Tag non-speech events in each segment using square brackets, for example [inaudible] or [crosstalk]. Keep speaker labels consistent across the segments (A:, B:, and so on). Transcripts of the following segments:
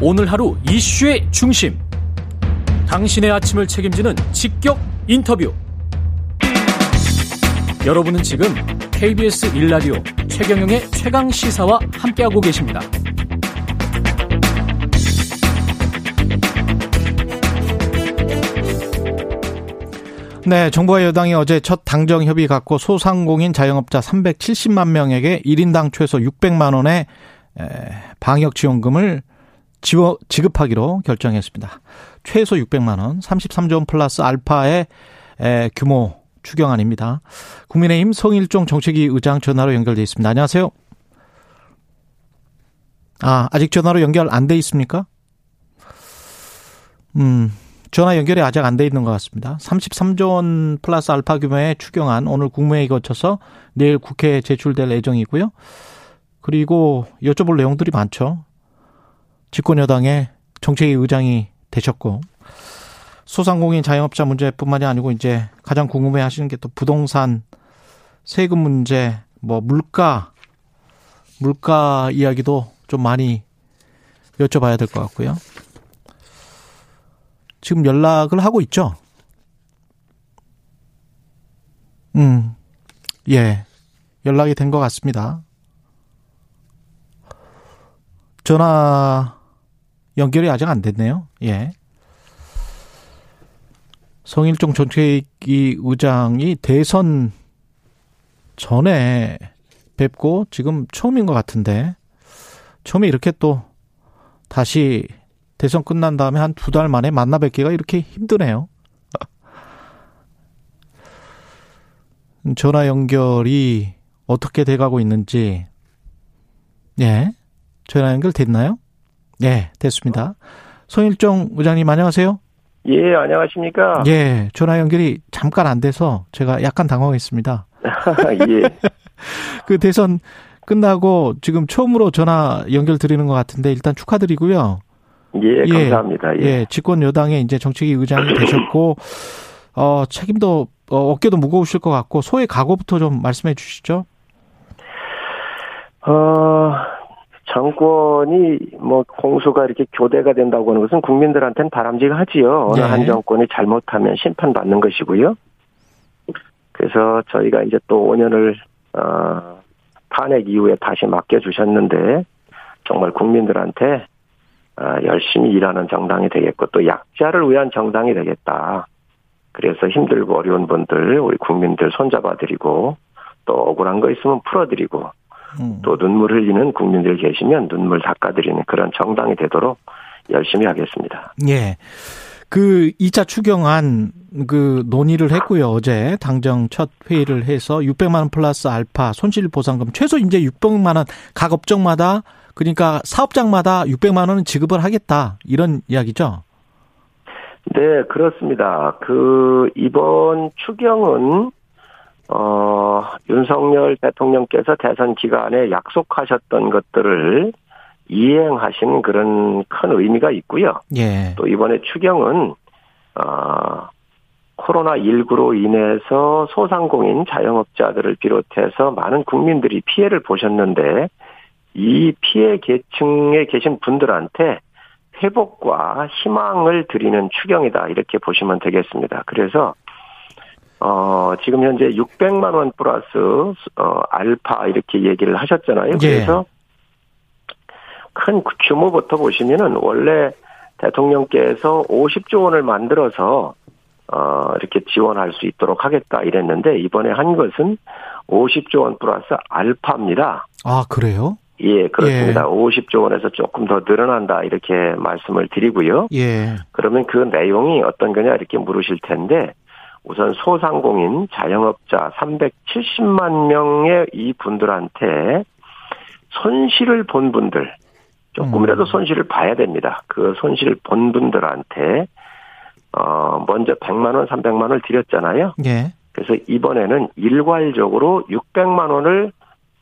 A: 오늘 하루 이슈의 중심. 당신의 아침을 책임지는 직격 인터뷰. 여러분은 지금 KBS 1라디오 최경영의 최강 시사와 함께하고 계십니다.
B: 네, 정부와 여당이 어제 첫 당정 협의 갖고 소상공인 자영업자 370만 명에게 1인당 최소 600만 원의 방역 지원금을 지급하기로 결정했습니다. 최소 600만 원, 33조 원 플러스 알파의 규모 추경안입니다. 국민의힘 성일종 정책위 의장 전화로 연결돼 있습니다. 안녕하세요. 아, 아직 전화로 연결 안 돼 있습니까? 음, 전화 연결이 아직 안 돼 있는 것 같습니다. 33조 원 플러스 알파 규모의 추경안 오늘 국무회의 거쳐서 내일 국회에 제출될 예정이고요. 그리고 여쭤볼 내용들이 많죠. 집권여당의 정책위 의장이 되셨고 소상공인 자영업자 문제뿐만이 아니고 이제 가장 궁금해 하시는 게 또 부동산 세금 문제, 뭐 물가 물가 이야기도 좀 많이 여쭤봐야 될 것 같고요. 지금 연락을 하고 있죠? 음, 예. 연락이 된 것 같습니다. 전화 연결이 아직 안 됐네요. 예. 성일종 정책위 의장이 대선 전에 뵙고 지금 처음인 것 같은데 처음에 이렇게 또 다시 대선 끝난 다음에 한 두 달 만에 만나 뵙기가 이렇게 힘드네요. [laughs] 전화 연결이 어떻게 돼가고 있는지 예 전화 연결 됐나요? 네, 됐습니다. 송일종 의장님 안녕하세요.
C: 예, 안녕하십니까?
B: 예, 전화 연결이 잠깐 안 돼서 제가 약간 당황했습니다. [laughs] 예. [laughs] 그 대선 끝나고 지금 처음으로 전화 연결 드리는 것 같은데 일단 축하드리고요.
C: 예, 감사합니다.
B: 예, 예 집권 여당의 이제 정책위 의장이 되셨고 어 책임도 어, 어깨도 무거우실 것 같고 소의 각오부터 좀 말씀해 주시죠.
C: 어 정권이 뭐 공수가 이렇게 교대가 된다고 하는 것은 국민들한테는 바람직하지요. 어느 네. 한 정권이 잘못하면 심판받는 것이고요. 그래서 저희가 이제 또 5년을 어, 탄핵 이후에 다시 맡겨주셨는데 정말 국민들한테 어, 열심히 일하는 정당이 되겠고 또 약자를 위한 정당이 되겠다. 그래서 힘들고 어려운 분들 우리 국민들 손잡아드리고 또 억울한 거 있으면 풀어드리고 음. 또 눈물 흘리는 국민들 계시면 눈물 닦아드리는 그런 정당이 되도록 열심히 하겠습니다.
B: 예. 그 2차 추경안 그 논의를 했고요. 어제 당정 첫 회의를 해서 600만 원 플러스 알파 손실 보상금 최소 이제 600만 원 각 업종마다 그러니까 사업장마다 600만 원은 지급을 하겠다. 이런 이야기죠.
C: 네, 그렇습니다. 그 이번 추경은 어, 윤석열 대통령께서 대선 기간에 약속하셨던 것들을 이행하신 그런 큰 의미가 있고요. 예. 또 이번에 추경은 어, 코로나19로 인해서 소상공인 자영업자들을 비롯해서 많은 국민들이 피해를 보셨는데 이 피해 계층에 계신 분들한테 회복과 희망을 드리는 추경이다 이렇게 보시면 되겠습니다. 그래서 어, 지금 현재 600만 원 플러스 어, 알파 이렇게 얘기를 하셨잖아요. 예. 그래서 예. 큰 규모부터 보시면은 원래 대통령께서 50조 원을 만들어서 어, 이렇게 지원할 수 있도록 하겠다 이랬는데 이번에 한 것은 50조 원 플러스 알파입니다.
B: 아, 그래요?
C: 예, 그렇습니다. 예. 50조 원에서 조금 더 늘어난다 이렇게 말씀을 드리고요. 예. 그러면 그 내용이 어떤 거냐 이렇게 물으실 텐데 우선 소상공인 자영업자 370만 명의 이 분들한테 손실을 본 분들 조금이라도 음. 손실을 봐야 됩니다. 그 손실을 본 분들한테 어 먼저 100만 원, 300만 원을 드렸잖아요. 예. 그래서 이번에는 일괄적으로 600만 원을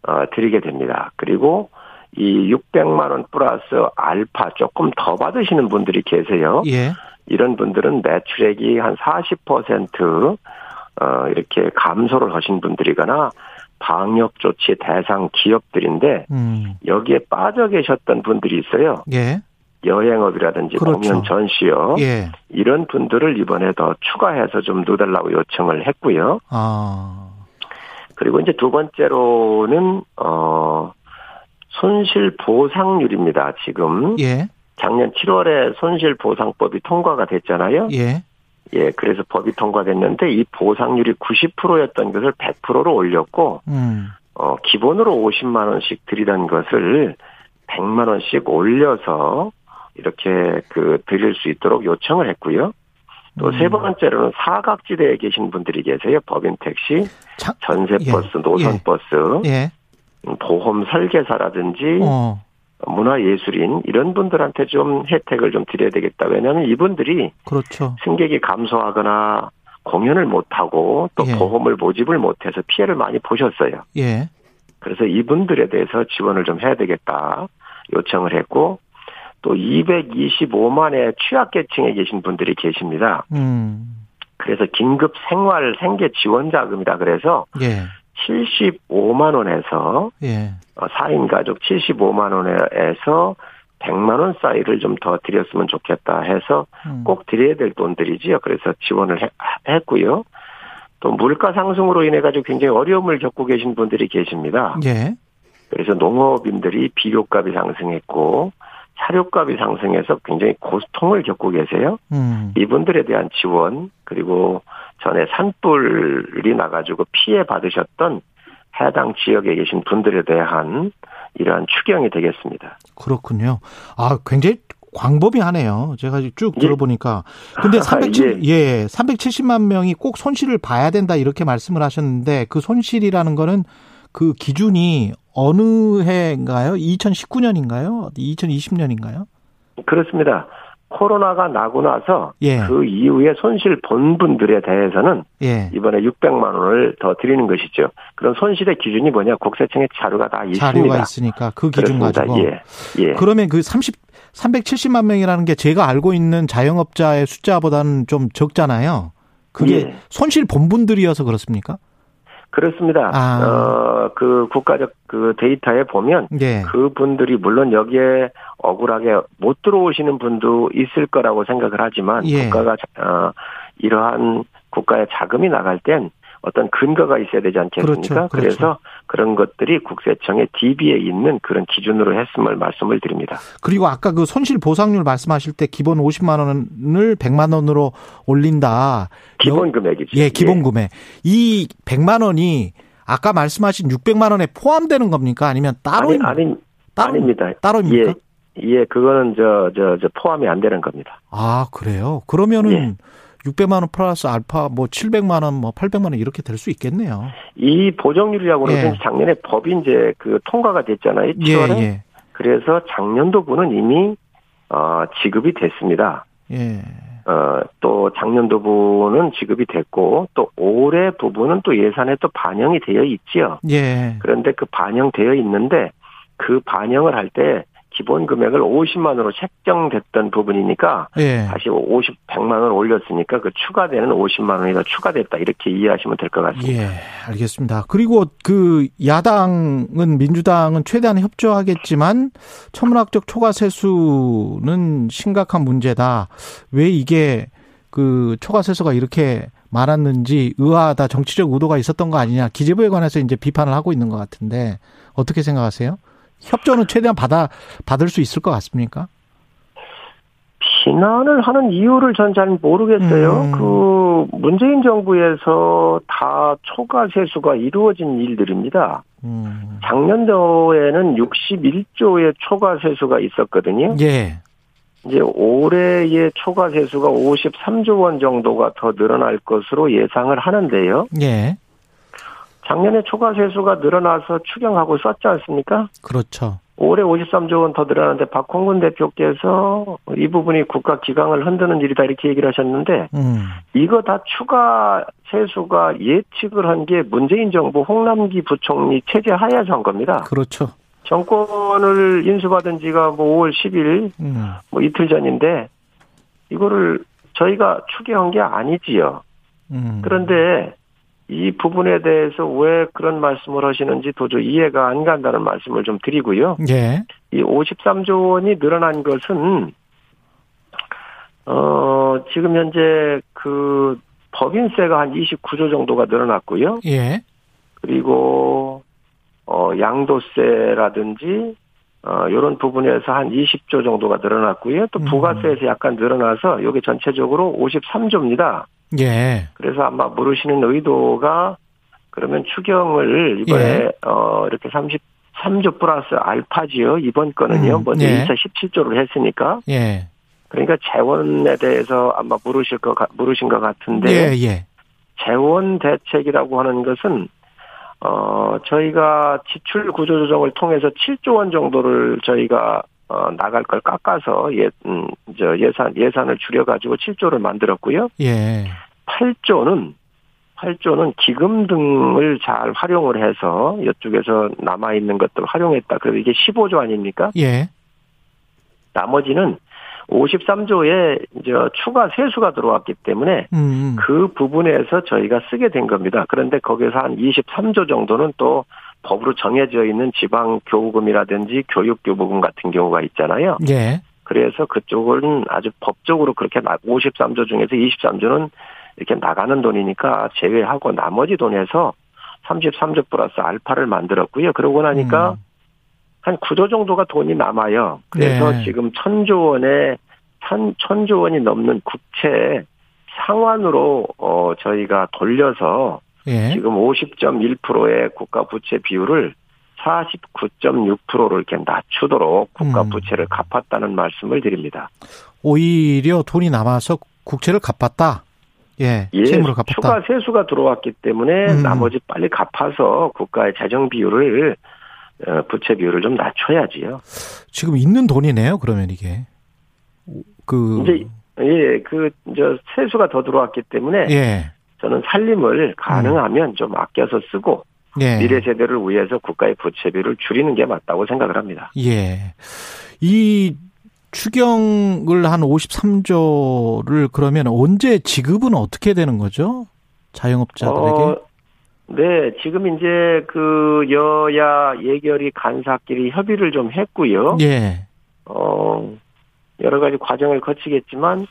C: 어 드리게 됩니다. 그리고 이 600만 원 플러스 알파 조금 더 받으시는 분들이 계세요. 예. 이런 분들은 매출액이 한 40% 어, 이렇게 감소를 하신 분들이거나 방역 조치 대상 기업들인데 음. 여기에 빠져 계셨던 분들이 있어요. 예. 여행업이라든지 그렇죠. 공연 전시업 예. 이런 분들을 이번에 더 추가해서 좀 넣어달라고 요청을 했고요. 아. 그리고 이제 두 번째로는 어 손실 보상률입니다. 지금 예. 작년 7월에 손실 보상법이 통과가 됐잖아요. 예. 예, 그래서 법이 통과됐는데 이 보상률이 90%였던 것을 100%로 올렸고 음. 어 기본으로 50만 원씩 드리던 것을 100만 원씩 올려서 이렇게 그 드릴 수 있도록 요청을 했고요. 또세 음. 번째로는 사각지대에 계신 분들이 계세요. 법인 택시, 전세 버스, 예. 노선 버스, 예. 예. 음, 보험 설계사라든지 어. 문화예술인 이런 분들한테 좀 혜택을 좀 드려야 되겠다. 왜냐하면 이분들이 그렇죠. 승객이 감소하거나 공연을 못하고 또 예. 보험을 모집을 못해서 피해를 많이 보셨어요. 예. 그래서 이분들에 대해서 지원을 좀 해야 되겠다 요청을 했고 또 225만의 취약계층에 계신 분들이 계십니다. 음. 그래서 긴급 생활 생계 지원 자금이다 그래서 예. 75만 원에서 예. 4인 어, 가족 75만 원에서 100만 원 사이를 좀 더 드렸으면 좋겠다 해서 음. 꼭 드려야 될 돈들이지요. 그래서 지원을 해, 했고요. 또 물가 상승으로 인해 가지고 굉장히 어려움을 겪고 계신 분들이 계십니다. 예. 그래서 농업인들이 비료값이 상승했고 사료값이 상승해서 굉장히 고통을 겪고 계세요. 음. 이분들에 대한 지원 그리고 전에 산불이 나가지고 피해 받으셨던 해당 지역에 계신 분들에 대한 이러한 추경이 되겠습니다.
B: 그렇군요. 아, 굉장히 광범위하네요. 제가 쭉 예. 들어보니까. 근데 [laughs] 370, 예. 예, 370만 명이 꼭 손실을 봐야 된다 이렇게 말씀을 하셨는데 그 손실이라는 거는 그 기준이 어느 해인가요? 2019년인가요? 2020년인가요?
C: 그렇습니다. 코로나가 나고 나서 예. 그 이후에 손실 본 분들에 대해서는 예. 이번에 600만 원을 더 드리는 것이죠. 그런 손실의 기준이 뭐냐? 국세청에 자료가 다 있습니다.
B: 자료가 있으니까 그 기준 그렇습니다. 가지고. 예. 예. 그러면 그 30, 370만 명이라는 게 제가 알고 있는 자영업자의 숫자보다는 좀 적잖아요. 그게 예. 손실 본 분들이어서 그렇습니까?
C: 그렇습니다. 아. 어, 그 국가적 그 데이터에 보면 예. 그 분들이 물론 여기에 억울하게 못 들어오시는 분도 있을 거라고 생각을 하지만 예. 국가가 어, 이러한 국가의 자금이 나갈 땐 어떤 근거가 있어야 되지 않겠습니까? 그렇죠, 그렇죠. 그래서 그런 것들이 국세청의 DB에 있는 그런 기준으로 했음을 말씀을 드립니다.
B: 그리고 아까 그 손실 보상률 말씀하실 때 기본 50만 원을 100만 원으로 올린다.
C: 기본 금액이죠.
B: 예, 기본 예. 금액. 이 100만 원이 아까 말씀하신 600만 원에 포함되는 겁니까? 아니면 따로
C: 아니, 아니 따로, 아닙니다.
B: 따로입니까?
C: 예, 예, 그거는 저, 저, 저 포함이 안 되는 겁니다.
B: 아, 그래요? 그러면은 예. 600만 원 플러스 알파 뭐 700만 원, 뭐 800만 원 이렇게 될 수 있겠네요.
C: 이 보정률이라고 하는 예. 작년에 법이 이제 그 통과가 됐잖아요. 7월에. 예, 예. 그래서 작년도부는 이미 어 지급이 됐습니다. 예. 어, 또 작년도부는 지급이 됐고 또 올해 부분은 또 예산에 또 반영이 되어 있지요. 예. 그런데 그 반영되어 있는데 그 반영을 할 때 기본 금액을 50만 원으로 책정됐던 부분이니까 예. 다시 50, 100만 원 올렸으니까 그 추가되는 50만 원이 더 추가됐다 이렇게 이해하시면 될 것 같습니다.
B: 예, 알겠습니다. 그리고 그 야당은 민주당은 최대한 협조하겠지만 천문학적 초과 세수는 심각한 문제다. 왜 이게 그 초과 세수가 이렇게 많았는지 의아하다 정치적 의도가 있었던 거 아니냐 기재부에 관해서 이제 비판을 하고 있는 것 같은데 어떻게 생각하세요? 협조는 최대한 받아 받을 수 있을 것 같습니까?
C: 비난을 하는 이유를 전 잘 모르겠어요. 음. 그 문재인 정부에서 다 초과 세수가 이루어진 일들입니다. 음. 작년도에는 61조의 초과 세수가 있었거든요. 예. 이제 올해의 초과 세수가 53조 원 정도가 더 늘어날 것으로 예상을 하는데요. 예. 작년에 초과 세수가 늘어나서 추경하고 썼지 않습니까?
B: 그렇죠.
C: 올해 53조 원 더 늘어나는데 박홍근 대표께서 이 부분이 국가 기강을 흔드는 일이다 이렇게 얘기를 하셨는데 음. 이거 다 추가 세수가 예측을 한 게 문재인 정부 홍남기 부총리 체제 하에서 한 겁니다.
B: 그렇죠.
C: 정권을 인수받은 지가 뭐 5월 10일 음. 뭐 이틀 전인데 이거를 저희가 추경한 게 아니지요. 음. 그런데 이 부분에 대해서 왜 그런 말씀을 하시는지 도저히 이해가 안 간다는 말씀을 좀 드리고요. 예. 이 53조 원이 늘어난 것은 어 지금 현재 그 법인세가 한 29조 정도가 늘어났고요. 예. 그리고 어 양도세라든지 어 요런 부분에서 한 20조 정도가 늘어났고요. 또 음. 부가세에서 약간 늘어나서 여기 전체적으로 53조입니다. 예. 그래서 아마 물으시는 의도가 그러면 추경을 이번에 예. 어 이렇게 33조 플러스 알파지요. 이번 거는요. 음. 먼저 예. 2017조를 했으니까. 예. 그러니까 재원에 대해서 아마 물으실 거 물으신 것 같은데. 예, 예. 재원 대책이라고 하는 것은 어 저희가 지출 구조 조정을 통해서 7조 원 정도를 저희가 어, 나갈 걸 깎아서 예, 음, 저 예산, 예산을 줄여가지고 7조를 만들었고요. 예. 8조는, 8조는 기금 등을 잘 활용을 해서 이쪽에서 남아있는 것들을 활용했다. 그래서 이게 15조 아닙니까? 예. 나머지는 53조에 이제 추가 세수가 들어왔기 때문에 음, 음. 그 부분에서 저희가 쓰게 된 겁니다. 그런데 거기서 한 23조 정도는 또 법으로 정해져 있는 지방 교부금이라든지 교육 교부금 같은 경우가 있잖아요. 예. 그래서 그쪽은 아주 법적으로 그렇게 53조 중에서 23조는 이렇게 나가는 돈이니까 제외하고 나머지 돈에서 33조 플러스 알파를 만들었고요. 그러고 나니까 음. 한 9조 정도가 돈이 남아요. 그래서 네. 지금 천조 원에 천, 천조 원이 넘는 국채 상환으로 어 저희가 돌려서 예. 지금 50.1%의 국가 부채 비율을 49.6%로 이렇게 낮추도록 국가 음. 부채를 갚았다는 말씀을 드립니다.
B: 오히려 돈이 남아서 국채를 갚았다. 예,
C: 예 갚았다. 추가 세수가 들어왔기 때문에 음. 나머지 빨리 갚아서 국가의 재정 비율을 어, 부채 비율을 좀 낮춰야지요.
B: 지금 있는 돈이네요. 그러면 이게
C: 그 이제 예, 그 저 세수가 더 들어왔기 때문에 예. 저는 살림을 가능하면 음. 좀 아껴서 쓰고 예. 미래 세대를 위해서 국가의 부채비를 줄이는 게 맞다고 생각을 합니다.
B: 예. 이 추경을 한 53조를 그러면 언제 지급은 어떻게 되는 거죠? 자영업자들에게? 어,
C: 네, 지금 이제 그 여야 예결위 간사끼리 협의를 좀 했고요. 예. 어, 여러 가지 과정을 거치겠지만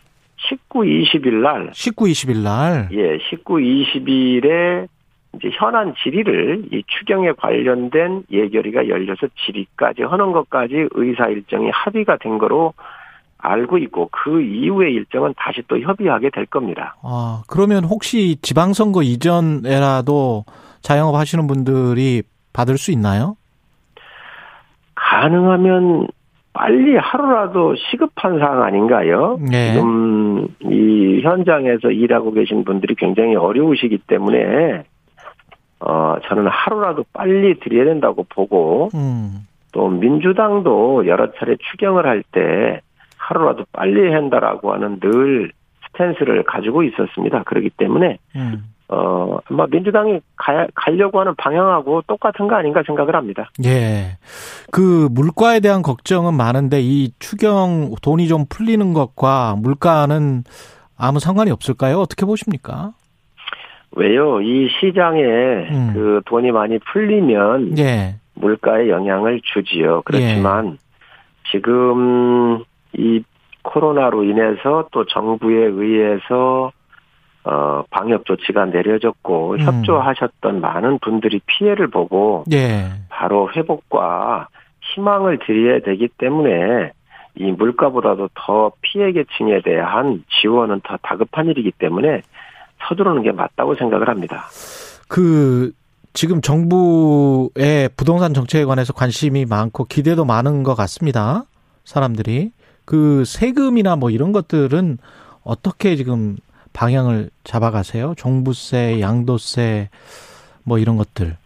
C: 19, 20일 날
B: 19, 20일 날
C: 예, 19, 20일에 이제 현안 질의를 이 추경에 관련된 예결위가 열려서 질의까지 하는 것까지 의사 일정이 합의가 된 거로 알고 있고 그 이후의 일정은 다시 또 협의하게 될 겁니다.
B: 아, 그러면 혹시 지방선거 이전에라도 자영업 하시는 분들이 받을 수 있나요?
C: 가능하면 빨리 하루라도 시급한 사항 아닌가요? 네. 지금 이 현장에서 일하고 계신 분들이 굉장히 어려우시기 때문에 어 저는 하루라도 빨리 드려야 된다고 보고 음. 또 민주당도 여러 차례 추경을 할 때 하루라도 빨리 한다라고 하는 늘 스탠스를 가지고 있었습니다. 그렇기 때문에 음. 어, 아마 민주당이 가, 가려고 하는 방향하고 똑같은 거 아닌가 생각을 합니다.
B: 예. 그 물가에 대한 걱정은 많은데 이 추경 돈이 좀 풀리는 것과 물가는 아무 상관이 없을까요? 어떻게 보십니까?
C: 왜요? 이 시장에 음. 그 돈이 많이 풀리면 예. 물가에 영향을 주지요. 그렇지만 예. 지금 이 코로나로 인해서 또 정부에 의해서 어, 방역 조치가 내려졌고 음. 협조하셨던 많은 분들이 피해를 보고 예. 바로 회복과 희망을 드려야 되기 때문에 이 물가보다도 더 피해 계층에 대한 지원은 더 다급한 일이기 때문에 서두르는 게 맞다고 생각을 합니다.
B: 그 지금 정부의 부동산 정책에 관해서 관심이 많고 기대도 많은 것 같습니다. 사람들이 그 세금이나 뭐 이런 것들은 어떻게 지금 방향을 잡아가세요? 종부세, 양도세 뭐 이런 것들.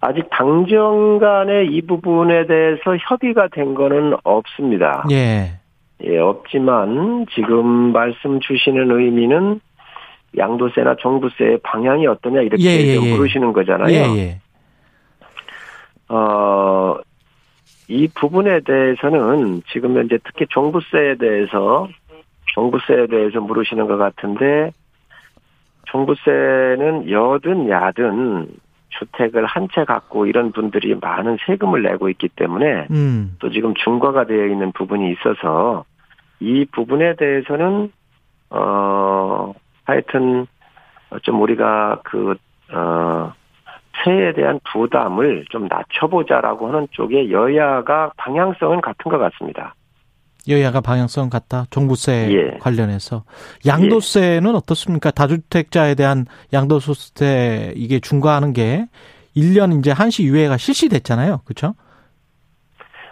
C: 아직 당정 간에 이 부분에 대해서 협의가 된 거는 없습니다. 예. 예, 없지만 지금 말씀 주시는 의미는 양도세나 종부세의 방향이 어떠냐 이렇게 예, 예, 예. 물으시는 거잖아요. 예, 예. 어, 이 부분에 대해서는 지금 현재 특히 종부세에 대해서 종부세에 대해서 물으시는 것 같은데 종부세는 여든 야든 주택을 한 채 갖고 이런 분들이 많은 세금을 내고 있기 때문에 음. 또 지금 중과가 되어 있는 부분이 있어서 이 부분에 대해서는 어 하여튼 좀 우리가 그어 세에 대한 부담을 좀 낮춰보자라고 하는 쪽에 여야가 방향성은 같은 것 같습니다.
B: 여야가 방향성 같다. 종부세 예. 관련해서 양도세는 예. 어떻습니까? 다주택자에 대한 양도소득세 이게 중과하는 게 1년 이제 한시 유예가 실시됐잖아요. 그렇죠?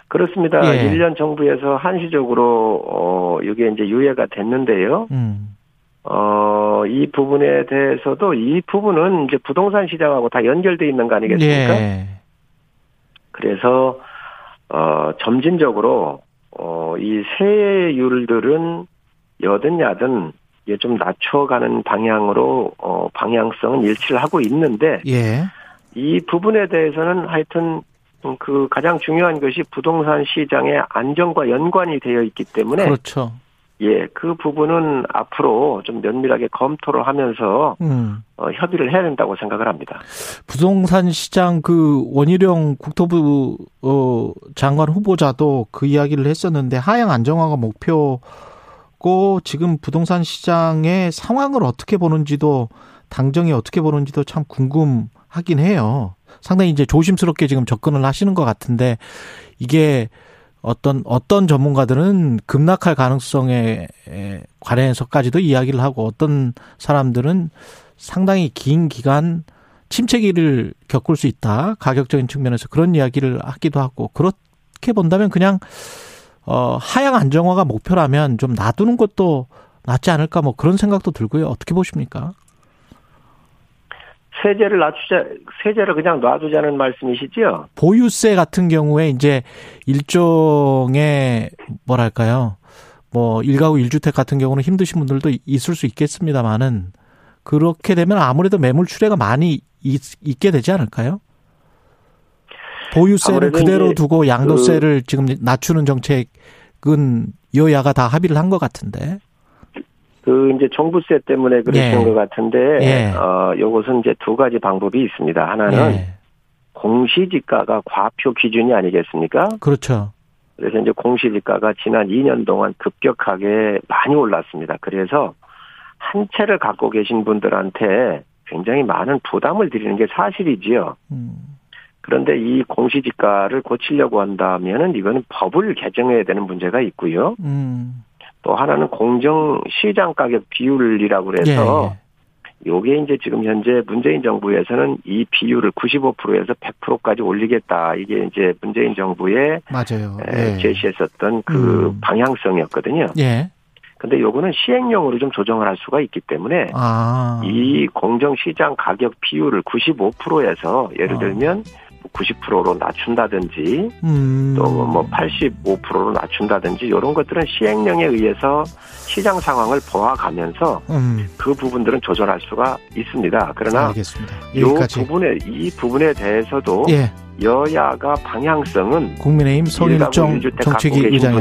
C: 그렇습니다. 예. 1년 정부에서 한시적으로 어 이게 이제 유예가 됐는데요. 음. 어, 이 부분에 대해서도 이 부분은 이제 부동산 시장하고 다 연결돼 있는 거 아니겠습니까? 예. 그래서 어, 점진적으로 어, 이 세율들은 여든 야든 이게 좀 낮춰가는 방향으로 어, 방향성은 일치를 하고 있는데 예. 이 부분에 대해서는 하여튼 그 가장 중요한 것이 부동산 시장의 안정과 연관이 되어 있기 때문에
B: 그렇죠.
C: 예, 그 부분은 앞으로 좀 면밀하게 검토를 하면서 음. 어, 협의를 해야 된다고 생각을 합니다.
B: 부동산 시장 그 원희룡 국토부 어, 장관 후보자도 그 이야기를 했었는데 하향 안정화가 목표고 지금 부동산 시장의 상황을 어떻게 보는지도 당정이 어떻게 보는지도 참 궁금하긴 해요. 상당히 이제 조심스럽게 지금 접근을 하시는 것 같은데 이게 어떤 어떤 전문가들은 급락할 가능성에 관해서까지도 이야기를 하고 어떤 사람들은 상당히 긴 기간 침체기를 겪을 수 있다. 가격적인 측면에서 그런 이야기를 하기도 하고 그렇게 본다면 그냥 어 하향 안정화가 목표라면 좀 놔두는 것도 낫지 않을까 뭐 그런 생각도 들고요. 어떻게 보십니까?
C: 세제를 낮추자, 세제를 그냥 놔두자는 말씀이시죠?
B: 보유세 같은 경우에 이제 일종의 뭐랄까요? 뭐 일가구 일주택 같은 경우는 힘드신 분들도 있을 수 있겠습니다만은 그렇게 되면 아무래도 매물 출회가 많이 있, 게 되지 않을까요? 보유세를 그대로 두고 양도세를 그 지금 낮추는 정책은 여야가 다 합의를 한 것 같은데.
C: 그 이제 종부세 때문에 그러시는 예. 것 같은데 예. 어 요것은 이제 두 가지 방법이 있습니다. 하나는 예. 공시지가가 과표 기준이 아니겠습니까?
B: 그렇죠.
C: 그래서 이제 공시지가가 지난 2년 동안 급격하게 많이 올랐습니다. 그래서 한 채를 갖고 계신 분들한테 굉장히 많은 부담을 드리는 게 사실이지요. 음. 그런데 이 공시지가를 고치려고 한다면은 이거는 법을 개정해야 되는 문제가 있고요. 음. 또 하나는 공정 시장 가격 비율이라고 그래서 예, 예. 요게 이제 지금 현재 문재인 정부에서는 이 비율을 95%에서 100%까지 올리겠다. 이게 이제 문재인 정부의
B: 맞아요.
C: 예. 제시했었던 그 음. 방향성이었거든요. 예. 근데 요거는 시행령으로 좀 조정을 할 수가 있기 때문에 아. 이 공정 시장 가격 비율을 95%에서 예를 아. 들면 90%로 낮춘다든지 음. 또뭐 85%로 낮춘다든지 이런 것들은 시행령에 의해서 시장 상황을 보아가면서 음. 그 부분들은 조절할 수가 있습니다. 그러나 알겠습니다. 이 부분에 이 부분에 대해서도 예. 여야가 방향성은
B: 국민의힘 서일정 정책위 의장이었습니다.